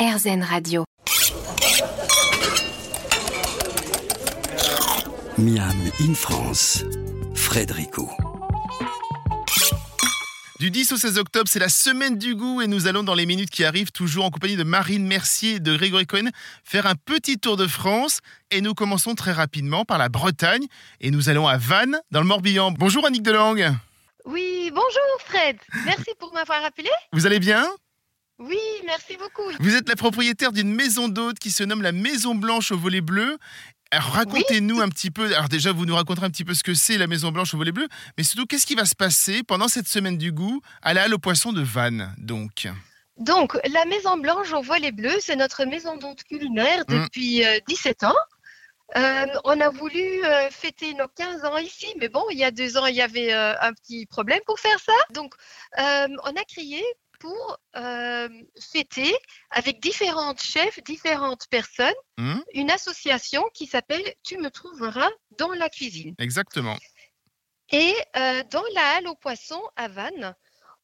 RZN Radio. Miam in France, Frédérico. Du 10 au 16 octobre, c'est la semaine du goût et nous allons dans les minutes qui arrivent, toujours en compagnie de Marine Mercier et de Grégory Cohen, faire un petit tour de France. Et nous commençons très rapidement par la Bretagne et nous allons à Vannes, dans le Morbihan. Bonjour Annick Delangue. Oui, bonjour Fred. Merci pour m'avoir appelé. Vous allez bien? Oui, merci beaucoup. Vous êtes la propriétaire d'une maison d'hôte qui se nomme la Maison Blanche au volet bleu. Alors racontez-nous un petit peu, alors déjà vous nous raconterez un petit peu ce que c'est la Maison Blanche au volet bleu, mais surtout qu'est-ce qui va se passer pendant cette semaine du goût à la Halle aux Poissons de Vannes, donc? Donc, la Maison Blanche au volet bleu, c'est notre maison d'hôte culinaire Mm. depuis euh, 17 ans. Euh, on a voulu euh, fêter nos 15 ans ici, mais bon, il y a deux ans, il y avait euh, un petit problème pour faire ça. Donc, on a créé pour euh, fêter avec différentes chefs, différentes personnes, Hum, une association qui s'appelle Tu me trouveras dans la cuisine. Exactement. Et euh, dans la halle aux poissons à Vannes,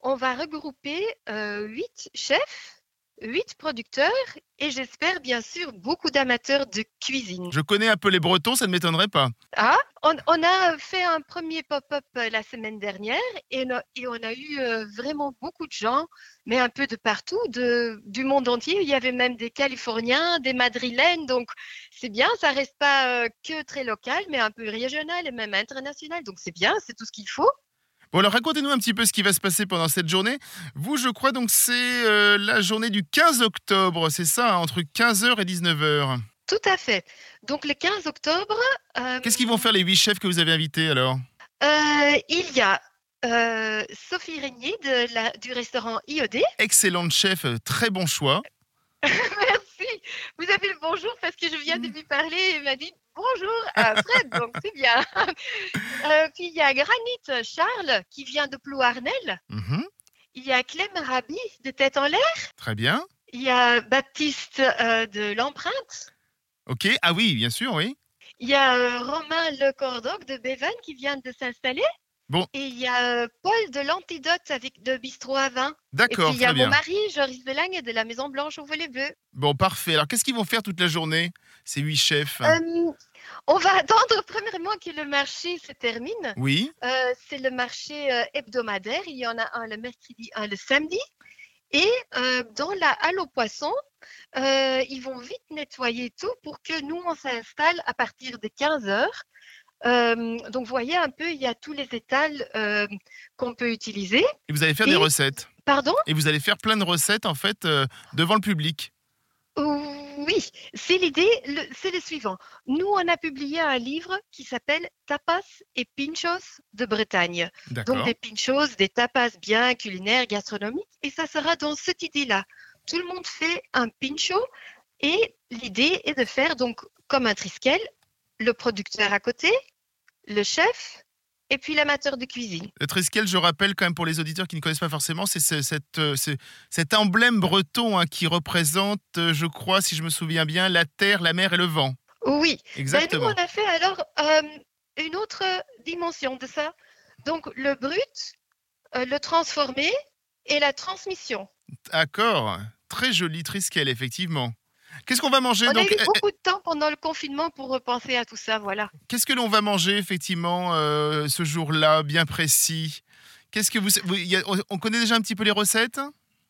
on va regrouper euh, huit chefs, huit producteurs et j'espère bien sûr beaucoup d'amateurs de cuisine. Je connais un peu les Bretons, ça ne m'étonnerait pas. Ah, on, on a fait un premier pop-up euh, la semaine dernière et, no- et on a eu euh, vraiment beaucoup de gens, mais un peu de partout, de, du monde entier. Il y avait même des Californiens, des Madrilènes, donc c'est bien, ça reste pas euh, que très local, mais un peu régional et même international. Donc c'est bien, c'est tout ce qu'il faut. Bon alors racontez-nous un petit peu ce qui va se passer pendant cette journée. Vous, je crois donc c'est euh, la journée du 15 octobre, c'est ça, hein, entre 15h et 19h. Tout à fait. Donc le 15 octobre, euh, Qu'est-ce qu'ils vont faire les huit chefs que vous avez invités alors? Euh, il y a euh, Sophie Régnier de la- du restaurant IOD. Excellente chef, très bon choix. Merci. Vous avez le bonjour parce que je viens de lui parler et il m'a dit bonjour à Fred, donc c'est bien. Euh, puis il y a Granit Charles qui vient de Plouarnel. Mhm, Il y a Clem Rabi de Tête en l'air. Très bien. Il y a Baptiste euh, de l'Empreinte. Ok, ah oui, bien sûr, oui. Il y a euh, Romain Le Cordoc de Bévan qui vient de s'installer. Bon. Et il y a euh, Paul de l'Antidote avec de Bistrot à vin. Et puis D'accord, il y a mon bien. mari, Joris Belang, de la Maison Blanche au volet bleu. Bon, parfait. Alors qu'est-ce qu'ils vont faire toute la journée, ces huit chefs? Euh, on va attendre premièrement que le marché se termine. Oui, Euh, c'est le marché hebdomadaire. Il y en a un le mercredi, un le samedi. Et euh, dans la halle aux poissons, ils vont vite nettoyer tout pour que nous, on s'installe à partir de 15 heures. Euh, donc, vous voyez un peu, il y a tous les étals euh, qu'on peut utiliser. et vous allez faire des Et- recettes. Pardon? Et vous allez faire plein de recettes, en fait, euh, devant le public. Oui, c'est l'idée, c'est le suivant. Nous, on a publié un livre qui s'appelle Tapas et Pinchos de Bretagne. Donc des pinchos, des tapas bien culinaires, gastronomiques, et ça sera dans cette idée-là. Tout le monde fait un pincho, et l'idée est de faire donc comme un triskel, le producteur à côté, le chef, et puis l'amateur de cuisine. Le triskel, je rappelle quand même pour les auditeurs qui ne connaissent pas forcément, c'est ce- cette, euh, ce- cet emblème breton hein, qui représente, euh, je crois, si je me souviens bien, la terre, la mer et le vent. Oui, Ben, nous, Exactement. on a fait alors euh, une autre dimension de ça. Donc le brut, euh, le transformé et la transmission. D'accord. Très joli triskel, effectivement. Qu'est-ce qu'on va manger On donc a eu eh, beaucoup de temps pendant le confinement pour repenser à tout ça, voilà. Qu'est-ce que l'on va manger effectivement euh, ce jour-là, bien précis? Qu'est-ce que vous, vous- il y a- on- on connaît déjà un petit peu les recettes?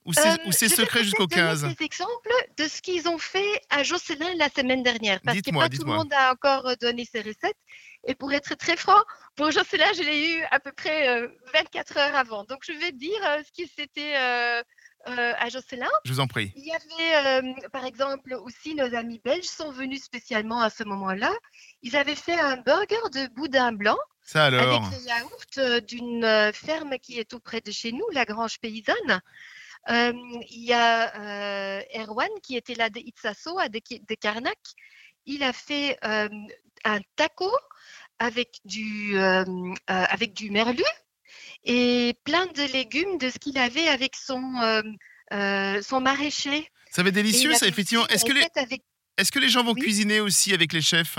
Ou c'est Euh, je vais secret jusqu'au donner 15 des exemples de ce qu'ils ont fait à Jocelyn la semaine dernière, parce que pas tout le monde a encore euh, donné ses recettes. Et pour être très franc, pour Jocelyn, je l'ai eu à peu près euh, 24 heures avant. Donc je vais dire euh, ce qui c'était euh, à Jocelyn. Je vous en prie. Il y avait, euh, par exemple, aussi nos amis belges sont venus spécialement à ce moment-là. Ils avaient fait un burger de boudin blanc Ça alors avec le yaourt euh, d'une ferme qui est tout près de chez nous, la Grange Paysanne. Euh, il y a Erwan qui était là de Itsaso, à de, de Karnak. Il a fait un taco avec du, avec du merlu et plein de légumes de ce qu'il avait avec son, euh, euh, son maraîcher. Ça va être délicieux, ça effectivement. Est-ce que les avec- est-ce que les gens vont Oui. cuisiner aussi avec les chefs?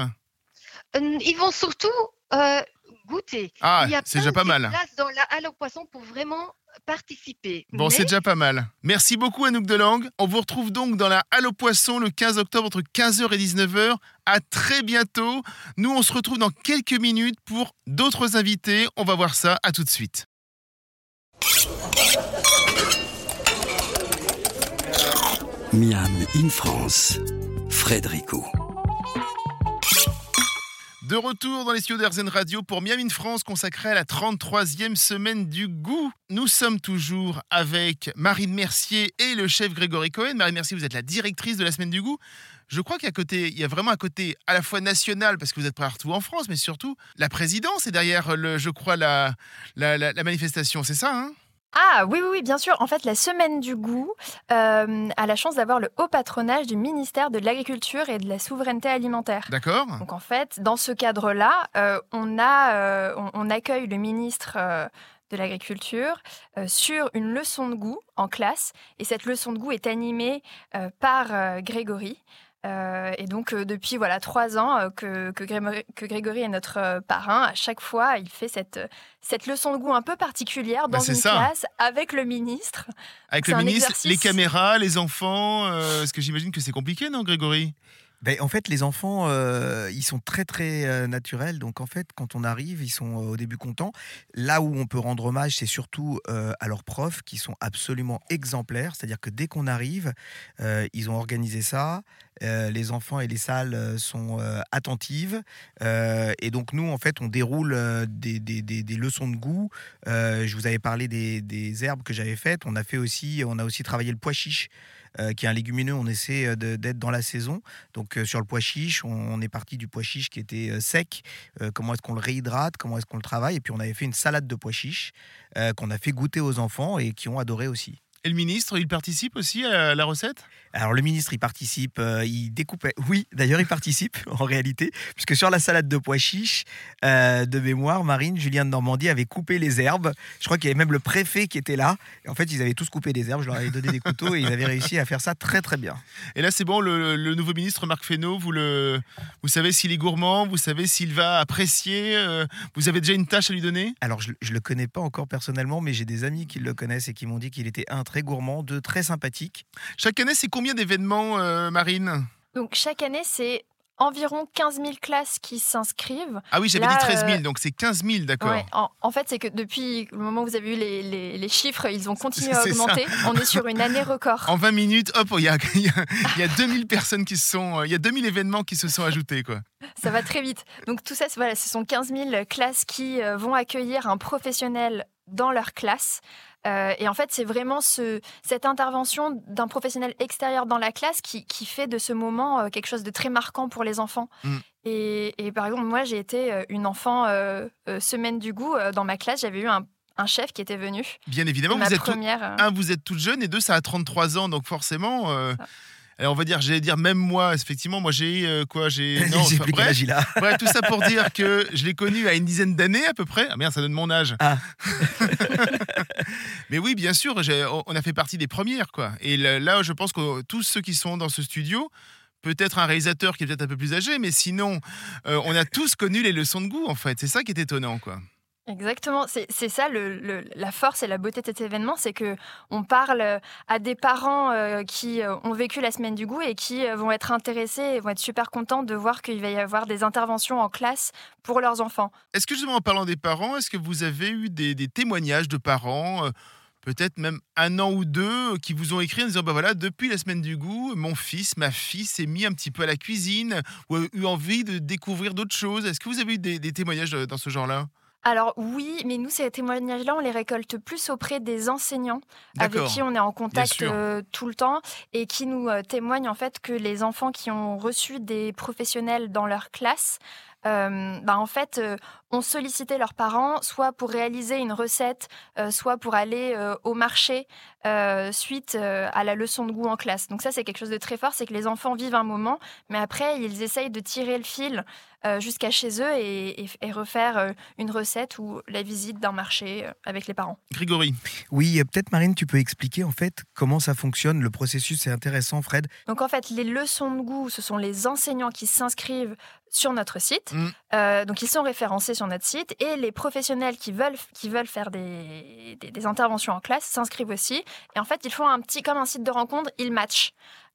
Euh, Ils vont surtout euh, goûter. Ah, Il y a c'est déjà pas plein de mal. places dans la halle aux poissons pour vraiment participer. Bon, Mais c'est déjà pas mal. Merci beaucoup Anouk Delang. On vous retrouve donc dans la Halle aux Poissons le 15 octobre entre 15h et 19h. À très bientôt. Nous, on se retrouve dans quelques minutes pour d'autres invités. On va voir ça. À tout de suite. Miam in France, Frédérico. De retour dans les studios d'Airzen Radio pour Miam in France consacré à la 33e semaine du goût. Nous sommes toujours avec Marine Mercier et le chef Grégory Cohen. Marine Mercier, vous êtes la directrice de la semaine du goût. Je crois qu'à côté, il y a vraiment un côté à la fois national parce que vous êtes partout en France, mais surtout la présidence est derrière, le, je crois, la- la manifestation. C'est ça, hein? Ah oui, oui, oui, bien sûr. En fait, la semaine du goût euh, a la chance d'avoir le haut patronage du ministère de l'Agriculture et de la Souveraineté alimentaire. D'accord Donc en fait, dans ce cadre-là, euh, on, a, euh, on, on accueille le ministre de l'Agriculture euh, sur une leçon de goût en classe. Et cette leçon de goût est animée euh, par euh, Grégory. Euh, et donc, euh, depuis voilà trois ans euh, que, que, Grégory, que Grégory est notre euh, parrain, à chaque fois, il fait cette, cette leçon de goût un peu particulière Bah, dans c'est une ça. classe avec le ministre. Avec le ministre, exercice. les caméras, les enfants. euh, Parce que j'imagine que c'est compliqué, non, Grégory? Ben, en fait, les enfants, euh, ils sont très très euh, naturels. Donc en fait, quand on arrive, ils sont euh, au début contents. Là où on peut rendre hommage, c'est surtout euh, à leurs profs qui sont absolument exemplaires. C'est-à-dire que dès qu'on arrive, euh, ils ont organisé ça. Euh, les enfants et les salles euh, sont euh, attentives. Et donc nous, en fait, on déroule des, des- des- leçons de goût. Je vous avais parlé des, herbes que j'avais faites. On a fait aussi, on a aussi travaillé le pois chiche. qui est un légumineux, on essaie d'être dans la saison. Donc sur le pois chiche, on, est parti du pois chiche qui était sec. Comment est-ce qu'on le réhydrate? Comment est-ce qu'on le travaille? Et puis on avait fait une salade de pois chiche qu'on a fait goûter aux enfants et qui ont adoré aussi. Et le ministre, il participe aussi à la recette? Alors le ministre, il participe, euh, il découpe. Oui, d'ailleurs, il participe en réalité, puisque sur la salade de pois chiche, euh, de mémoire, Marine, Julien de Normandie avait coupé les herbes. Je crois qu'il y avait même le préfet qui était là. Et en fait, ils avaient tous coupé des herbes. Je leur avais donné des couteaux et ils avaient réussi à faire ça très très bien. Et là, c'est bon, le, le nouveau ministre Marc Fesneau, vous, le, vous savez s'il est gourmand, vous savez s'il va apprécier, euh, vous avez déjà une tâche à lui donner? Alors, je ne le connais pas encore personnellement, mais j'ai des amis qui le connaissent et qui m'ont dit qu'il était un très gourmand, deux très sympathique. Chaque année, c'est combien d'événements, euh, Marine? Donc chaque année, c'est environ 15 000 classes qui s'inscrivent. Ah oui, j'avais dit 13 000, euh, donc c'est 15 000, d'accord. Ouais, en, en fait, c'est que depuis le moment où vous avez eu les, les- les chiffres, ils ont continué à ça. augmenter. On est sur une année record. En 20 minutes, hop, il y a, y a- il y a 2000 personnes qui se sont. Il y a 2000 événements qui se sont ajoutés, quoi. Ça va très vite. Donc tout ça, voilà, ce sont 15 000 classes qui euh, vont accueillir un professionnel dans leur classe. Euh, et en fait, c'est vraiment ce, cette intervention d'un professionnel extérieur dans la classe qui, qui fait de ce moment euh, quelque chose de très marquant pour les enfants. Mm. Et, et par exemple, moi, j'ai été euh, une enfant euh, semaine du goût dans ma classe. J'avais eu un, un chef qui était venu. Bien évidemment, vous êtes première. un, vous êtes toute jeune, et deux, ça a 33 ans, donc forcément. euh, Ah. Alors on va dire, j'allais dire même moi, effectivement, moi j'ai euh, quoi J'ai non, j'ai plus bref, bref, tout ça pour dire que je l'ai connu à une dizaine d'années à peu près. Ah merde, ça donne mon âge. Ah. Mais oui, bien sûr, on a fait partie des premières, quoi. Et là, là, je pense que tous ceux qui sont dans ce studio, peut-être un réalisateur qui est peut-être un peu plus âgé, mais sinon, euh, on a tous connu les leçons de goût, en fait. C'est ça qui est étonnant, quoi. Exactement, c'est ça la force et la beauté de cet événement, c'est que on parle euh, à des parents euh, qui euh, ont vécu la semaine du goût et qui vont être intéressés et vont être super contents de voir qu'il va y avoir des interventions en classe pour leurs enfants. Est-ce que justement en parlant des parents, est-ce que vous avez eu des, témoignages de parents, peut-être même un an ou deux, qui vous ont écrit en disant bah voilà, depuis la semaine du goût, mon fils, ma fille s'est mis un petit peu à la cuisine ou a eu envie de découvrir d'autres choses. Est-ce que vous avez eu des, témoignages dans ce genre-là? Alors oui, mais nous ces témoignages-là, on les récolte plus auprès des enseignants avec qui on est en contact euh, tout le temps et qui nous euh, témoignent en fait que les enfants qui ont reçu des professionnels dans leur classe, euh, bah, en fait, euh, ont sollicité leurs parents soit pour réaliser une recette, euh, soit pour aller euh, au marché euh, suite euh, à la leçon de goût en classe. Donc ça, c'est quelque chose de très fort, c'est que les enfants vivent un moment, mais après, ils essayent de tirer le fil euh, jusqu'à chez eux et, et- et refaire euh, une recette ou la visite d'un marché euh, avec les parents. Grégory, Oui, peut-être Marine, tu peux expliquer en fait comment ça fonctionne. Le processus, c'est intéressant, Fred. Donc en fait, les leçons de goût, ce sont les enseignants qui s'inscrivent sur notre site. Mm. Euh, donc ils sont référencés sur notre site et les professionnels qui veulent, qui veulent faire des, des, des interventions en classe s'inscrivent aussi. Et en fait, ils font un petit, comme un site de rencontre, ils matchent.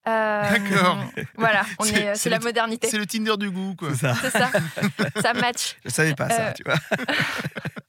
Euh, D'accord. Voilà, on C'est- est, euh, c'est c'est la le- modernité. C'est le Tinder du goût, quoi. C'est ça. C'est ça, ça match. Je savais pas ça, Euh, tu vois.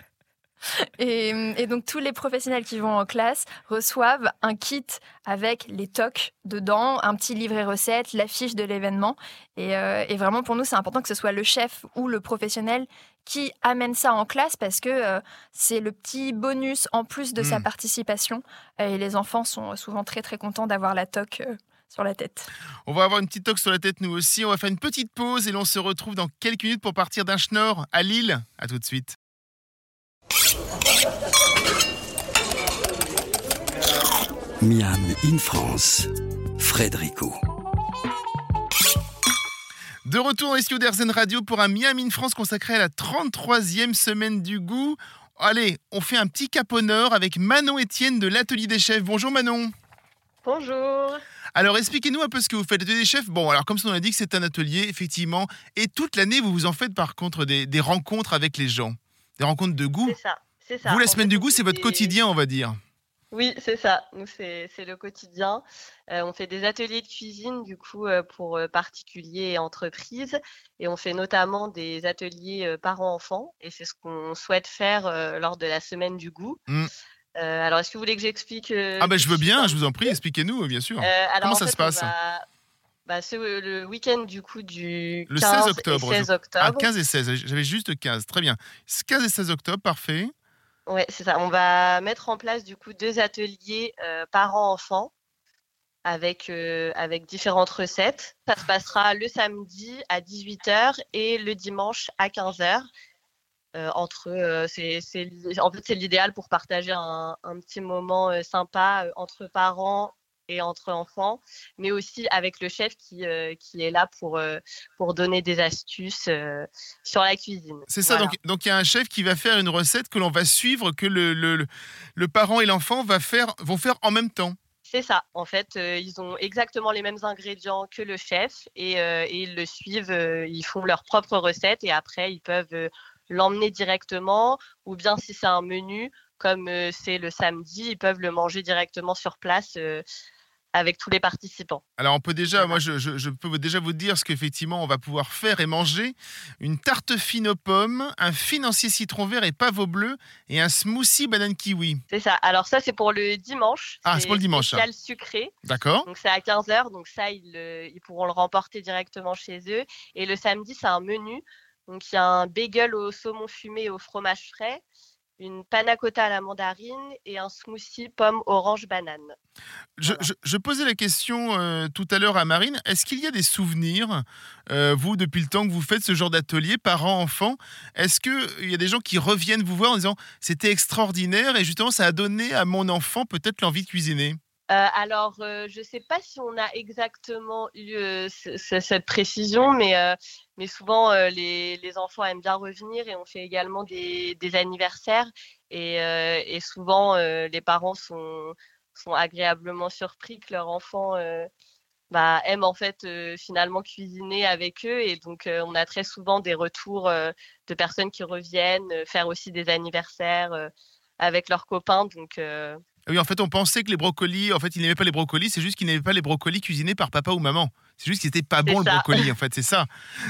Et, et donc tous les professionnels qui vont en classe reçoivent un kit avec les tocs dedans, un petit livret recette, l'affiche de l'événement. Et, euh, et vraiment pour nous c'est important que ce soit le chef ou le professionnel qui amène ça en classe parce que euh, c'est le petit bonus en plus de sa Mm. participation. Et les enfants sont souvent très très contents d'avoir la toque euh, sur la tête. On va avoir une petite toque sur la tête, nous aussi. On va faire une petite pause et l'on se retrouve dans quelques minutes pour partir d'un schnorr à Lille. À tout de suite. Miam in France. Frédérico. De retour studios d'Airzen Radio pour un Miam in France consacré à la 33e semaine du goût. Allez, on fait un petit cap au nord avec Manon Etienne de l'Atelier des Chefs. Bonjour Manon. Bonjour. Alors expliquez-nous un peu ce que vous faites. L'Atelier des Chefs, bon, alors comme son nom l'indique, c'est un atelier, effectivement. Et toute l'année, vous vous en faites par contre des, des rencontres avec les gens. Des rencontres de goût. C'est ça. C'est ça. Vous, la En semaine fait, du on goût, c'est votre quotidien, on va dire. Oui, c'est ça. Nous, c'est le quotidien. Euh, on fait des ateliers de cuisine, du coup, euh, pour euh, particuliers et entreprises. Et on fait notamment des ateliers euh, parents-enfants. Et c'est ce qu'on souhaite faire lors de la semaine du goût. Mm. Euh, alors, est-ce que vous voulez que j'explique Ah ben je veux bien, je vous en prie, expliquez-nous, bien sûr. Alors, Comment en ça fait, se passe? va- bah, C'est le week-end du coup du Le 15 16 octobre, et 16 Ah, octobre. 15 et 16, j'avais juste 15, très bien. 15 et 16 octobre, parfait. Ouais, c'est ça. On va mettre en place du coup deux ateliers euh, parents-enfants avec, euh, avec différentes recettes. Ça se passera le samedi à 18h et le dimanche à 15h. Euh, entre c'est, l'idéal pour partager un, un petit moment sympa entre parents et entre enfants, mais aussi avec le chef qui, euh, qui est là pour, euh, pour donner des astuces euh, sur la cuisine. C'est ça, Voilà. donc donc il y a un chef qui va faire une recette que l'on va suivre, que le, le, le- parent et l'enfant va faire, vont faire en même temps. C'est ça. En fait, ils ont exactement les mêmes ingrédients que le chef et, et ils le suivent. ils font leur propre recette et après, ils peuvent l'emmener directement ou bien si c'est un menu, comme c'est le samedi, ils peuvent le manger directement sur place euh, avec tous les participants. Alors on peut déjà, moi je, je- je peux déjà vous dire ce qu'effectivement on va pouvoir faire et manger. Une tarte fine aux pommes, un financier citron vert et pavot bleu et un smoothie banane kiwi. C'est ça. Alors ça, c'est pour le dimanche. Ah, c'est pour le dimanche, ça. Spécial sucré. D'accord Donc c'est à 15h, donc ça, ils, ils pourront le remporter directement chez eux. Et le samedi, c'est un menu. Donc il y a un bagel au saumon fumé et au fromage frais, une panna cotta à la mandarine et un smoothie pomme orange banane. je, Voilà. je- je posais la question euh, tout à l'heure à Marine. Est-ce qu'il y a des souvenirs, euh, vous, depuis le temps que vous faites ce genre d'atelier, parents-enfants Est-ce qu'il y a des gens qui reviennent vous voir en disant c'était extraordinaire et justement ça a donné à mon enfant peut-être l'envie de cuisiner? Euh, alors, euh, je ne sais pas si on a exactement eu euh, ce- ce- cette précision, mais, souvent les, enfants aiment bien revenir et on fait également des, anniversaires. Et, souvent, les parents sont, agréablement surpris que leur enfant bah, aime en fait finalement cuisiner avec eux. Et donc, on a très souvent des retours de personnes qui reviennent faire aussi des anniversaires avec leurs copains. Donc, Oui, en fait, on pensait que les brocolis, en fait, ils n'aimaient pas les brocolis, c'est juste qu'ils n'aimaient pas les brocolis cuisinés par papa ou maman. C'est juste qu'ils n'étaient pas bons le brocoli, en fait, c'est ça.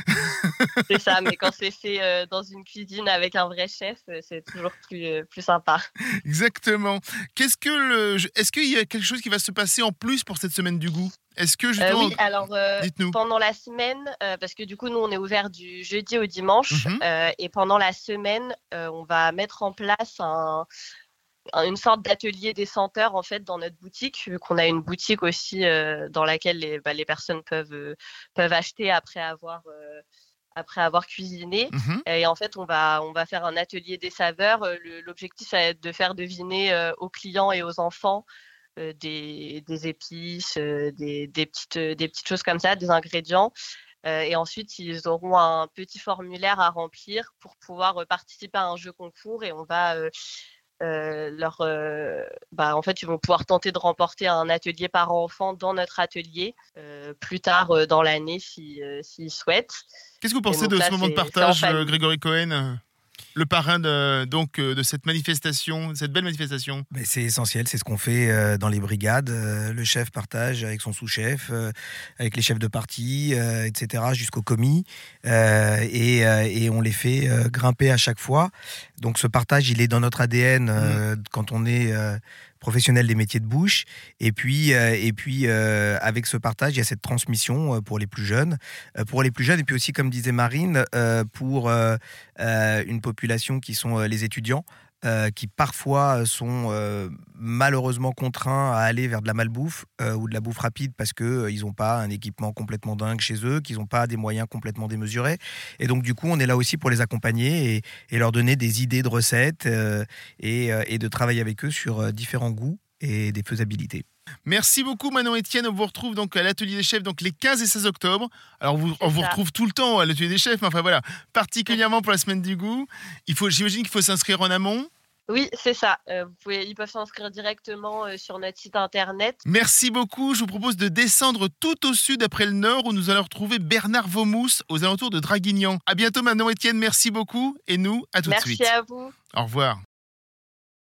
C'est ça, mais quand c'est fait euh, dans une cuisine avec un vrai chef, euh, c'est toujours plus, euh, plus sympa. Exactement. Qu'est-ce que le, est-ce qu'il y a quelque chose qui va se passer en plus pour cette semaine du goût? Est-ce que Euh, justement, oui, alors euh, pendant la semaine, euh, parce que du coup nous on est ouvert du jeudi au dimanche, Mhm. euh, et pendant la semaine, euh, on va mettre en place un- une sorte d'atelier des senteurs en fait dans notre boutique, vu qu'on a une boutique aussi euh, dans laquelle les, bah, les personnes peuvent, euh, peuvent acheter après avoir, euh, après avoir cuisiné. Mhm. Et en fait, on va, on va faire un atelier des saveurs. L'objectif, ça va être de faire deviner aux clients et aux enfants des, des épices, des, des petites, des petites choses comme ça, des ingrédients. Et ensuite, ils auront un petit formulaire à remplir pour pouvoir participer à un jeu concours. Et on va euh, leur, bah, en fait, ils vont pouvoir tenter de remporter un atelier par enfant dans notre atelier plus tard dans l'année s'ils si, souhaitent. Qu'est-ce que vous pensez de ce moment de partage, Grégory Cohen le parrain de, donc, euh, de cette manifestation, cette belle manifestation? Mais C'est essentiel, c'est ce qu'on fait euh, dans les brigades. Euh, le chef partage avec son sous-chef, avec les chefs de parti, etc., jusqu'au commis. Et, et, on les fait grimper à chaque fois. Donc ce partage, il est dans notre ADN mmh. quand on est professionnels des métiers de bouche. Et puis, euh, et puis euh, avec ce partage, il y a cette transmission euh, pour les plus jeunes. pour les plus jeunes, et puis aussi, comme disait Marine, pour une population qui sont les étudiants. Euh, qui parfois sont euh, malheureusement contraints à aller vers de la malbouffe euh, ou de la bouffe rapide parce qu'ils n'ont pas un équipement complètement dingue chez eux, qu'ils n'ont pas des moyens complètement démesurés. Et donc du coup, on est là aussi pour les accompagner et, leur donner des idées de recettes et, et, de travailler avec eux sur différents goûts et des faisabilités. Merci beaucoup Manon Etienne. On vous retrouve donc à l'atelier des chefs donc les 15 et 16 octobre. Alors on vous retrouve tout le temps à l'atelier des chefs, mais enfin voilà, particulièrement pour la semaine du goût. Il faut, j'imagine qu'il faut s'inscrire en amont. Oui, c'est ça. Euh, vous pouvez, ils peuvent s'inscrire directement euh, sur notre site internet. Merci beaucoup. Je vous propose de descendre tout au sud après le nord où nous allons retrouver Bernard Vomous aux alentours de Draguignan. À bientôt Manon Etienne, merci beaucoup et nous à tout de suite. Merci à vous. Au revoir.